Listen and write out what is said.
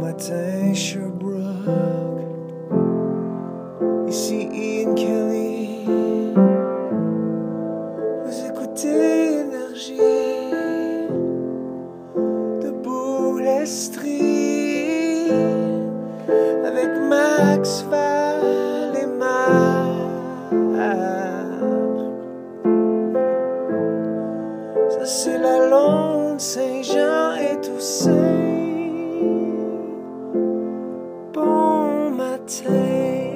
matin, Sherbrooke. Ici Ian Kelly. Vous écoutez Énergie. Debout l'Estrie. Avec Max Val. Ça c'est la londe Saint-Jean take.